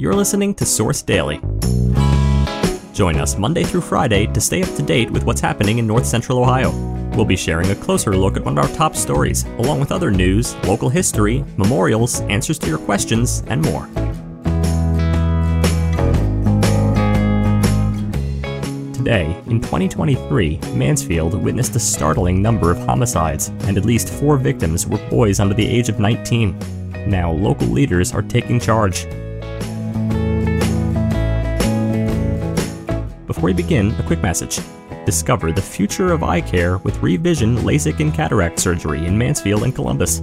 You're listening to Source Daily. Join us Monday through Friday to stay up to date with what's happening in North Central Ohio. We'll be sharing a closer look at one of our top stories, along with other news, local history, memorials, answers to your questions, and more. Today, in 2023, Mansfield witnessed a startling number of homicides, and at least four victims were boys under the age of 19. Now, local leaders are taking charge. Before we begin, a quick message. Discover the future of eye care with Revision LASIK and Cataract Surgery in Mansfield and Columbus.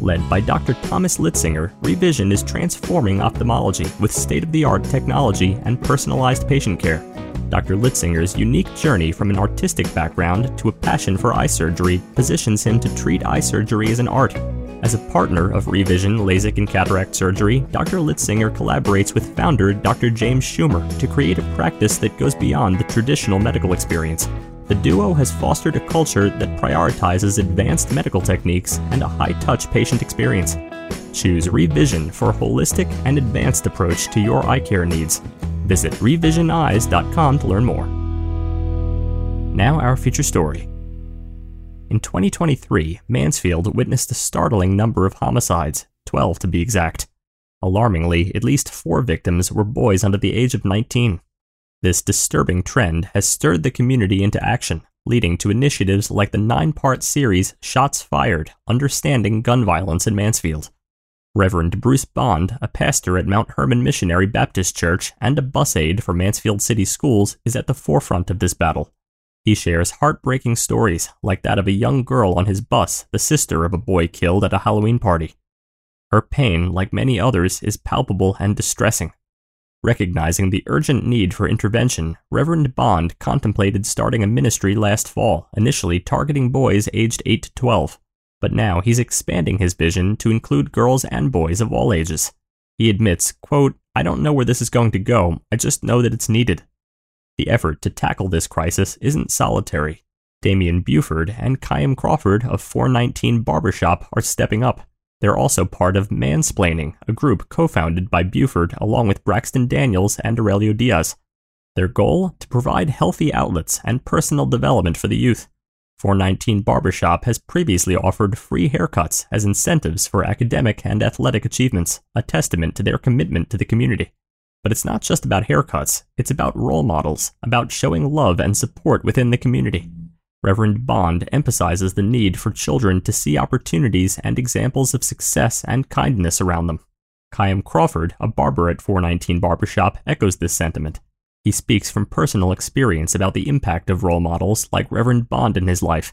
Led by Dr. Thomas Litzinger, Revision is transforming ophthalmology with state of the art technology and personalized patient care. Dr. Litzinger's unique journey from an artistic background to a passion for eye surgery positions him to treat eye surgery as an art. As a partner of Revision LASIK and Cataract Surgery, Dr. Litzinger collaborates with founder Dr. James Schumer to create a practice that goes beyond the traditional medical experience. The duo has fostered a culture that prioritizes advanced medical techniques and a high touch patient experience. Choose Revision for a holistic and advanced approach to your eye care needs. Visit revisioneyes.com to learn more. Now, our feature story. In 2023, Mansfield witnessed a startling number of homicides, 12 to be exact. Alarmingly, at least four victims were boys under the age of 19. This disturbing trend has stirred the community into action, leading to initiatives like the nine part series Shots Fired Understanding Gun Violence in Mansfield. Reverend Bruce Bond, a pastor at Mount Hermon Missionary Baptist Church and a bus aide for Mansfield City Schools, is at the forefront of this battle. He shares heartbreaking stories, like that of a young girl on his bus, the sister of a boy killed at a Halloween party. Her pain, like many others, is palpable and distressing. Recognizing the urgent need for intervention, Reverend Bond contemplated starting a ministry last fall, initially targeting boys aged 8 to 12 but now he's expanding his vision to include girls and boys of all ages. He admits, quote, I don't know where this is going to go, I just know that it's needed. The effort to tackle this crisis isn't solitary. Damian Buford and Kym Crawford of 419 Barbershop are stepping up. They're also part of Mansplaining, a group co founded by Buford along with Braxton Daniels and Aurelio Diaz. Their goal? To provide healthy outlets and personal development for the youth. 419 Barbershop has previously offered free haircuts as incentives for academic and athletic achievements, a testament to their commitment to the community. But it's not just about haircuts, it's about role models, about showing love and support within the community. Reverend Bond emphasizes the need for children to see opportunities and examples of success and kindness around them. Kym Crawford, a barber at 419 Barbershop, echoes this sentiment. He speaks from personal experience about the impact of role models like Reverend Bond in his life.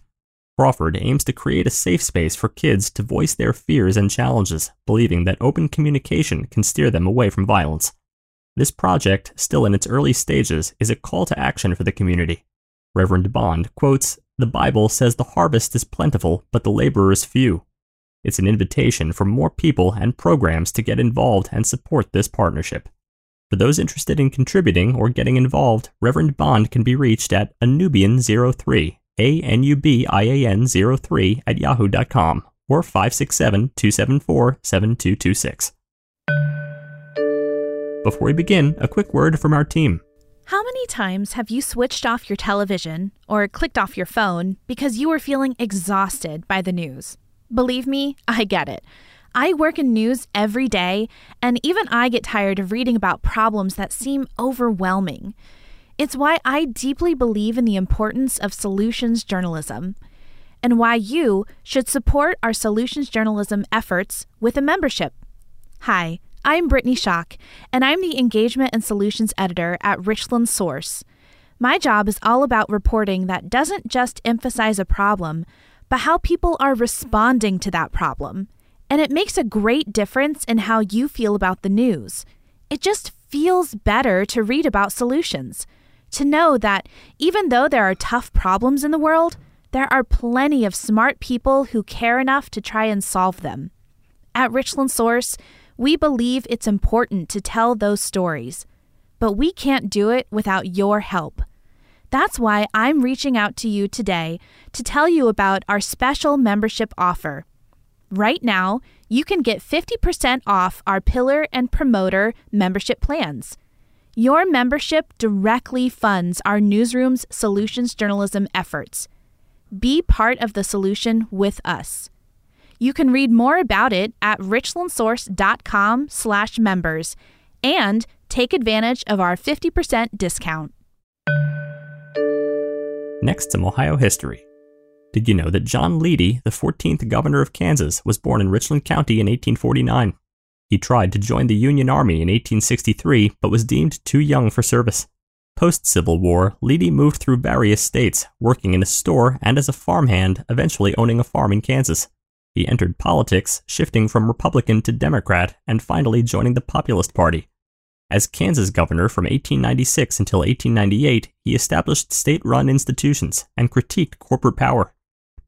Crawford aims to create a safe space for kids to voice their fears and challenges, believing that open communication can steer them away from violence. This project, still in its early stages, is a call to action for the community. Reverend Bond quotes, The Bible says the harvest is plentiful, but the laborers few. It's an invitation for more people and programs to get involved and support this partnership. For those interested in contributing or getting involved, Reverend Bond can be reached at anubian03, A-N-U-B-I-A-N 03 at yahoo.com or 567-274-7226. Before we begin, a quick word from our team. How many times have you switched off your television or clicked off your phone because you were feeling exhausted by the news? Believe me, I get it. I work in news every day, and even I get tired of reading about problems that seem overwhelming. It's why I deeply believe in the importance of solutions journalism, and why you should support our solutions journalism efforts with a membership. Hi, I'm Brittany Schock, and I'm the Engagement and Solutions Editor at Richland Source. My job is all about reporting that doesn't just emphasize a problem, but how people are responding to that problem. And it makes a great difference in how you feel about the news. It just feels better to read about solutions, to know that even though there are tough problems in the world, there are plenty of smart people who care enough to try and solve them. At Richland Source, we believe it's important to tell those stories, but we can't do it without your help. That's why I'm reaching out to you today to tell you about our special membership offer. Right now, you can get 50% off our Pillar and Promoter membership plans. Your membership directly funds our newsroom's solutions journalism efforts. Be part of the solution with us. You can read more about it at richlandsource.com slash members and take advantage of our 50% discount. Next, some Ohio history. Did you know that John Leedy, the 14th governor of Kansas, was born in Richland County in 1849? He tried to join the Union Army in 1863 but was deemed too young for service. Post Civil War, Leedy moved through various states, working in a store and as a farmhand, eventually owning a farm in Kansas. He entered politics, shifting from Republican to Democrat, and finally joining the Populist Party. As Kansas governor from 1896 until 1898, he established state run institutions and critiqued corporate power.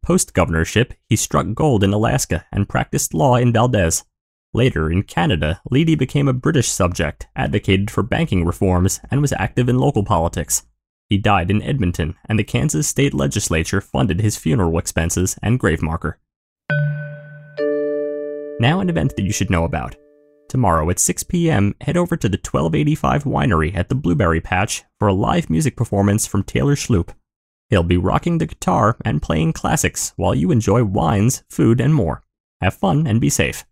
Post governorship, he struck gold in Alaska and practiced law in Valdez. Later, in Canada, Leedy became a British subject, advocated for banking reforms, and was active in local politics. He died in Edmonton, and the Kansas state legislature funded his funeral expenses and grave marker. Now, an event that you should know about. Tomorrow at 6 p.m., head over to the 1285 Winery at the Blueberry Patch for a live music performance from Taylor Schlupp. He'll be rocking the guitar and playing classics while you enjoy wines, food, and more. Have fun and be safe.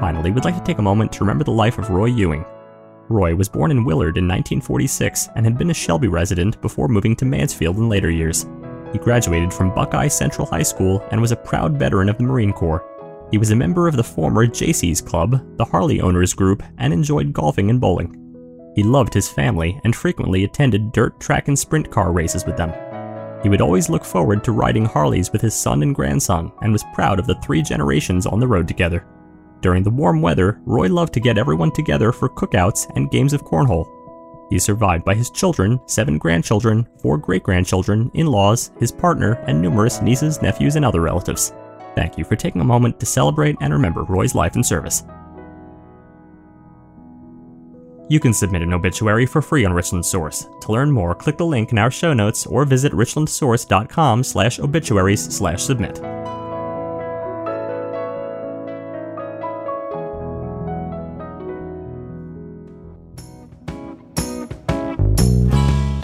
Finally, we'd like to take a moment to remember the life of Roy Ewing. Roy was born in Willard in 1946 and had been a Shelby resident before moving to Mansfield in later years. He graduated from Buckeye Central High School and was a proud veteran of the Marine Corps. He was a member of the former JC's Club, the Harley Owners Group, and enjoyed golfing and bowling. He loved his family and frequently attended dirt track and sprint car races with them. He would always look forward to riding Harleys with his son and grandson and was proud of the three generations on the road together. During the warm weather, Roy loved to get everyone together for cookouts and games of cornhole. He is survived by his children, seven grandchildren, four great grandchildren, in laws, his partner, and numerous nieces, nephews, and other relatives. Thank you for taking a moment to celebrate and remember Roy's life and service. You can submit an obituary for free on Richland Source. To learn more, click the link in our show notes or visit richlandsource.com slash obituaries slash submit.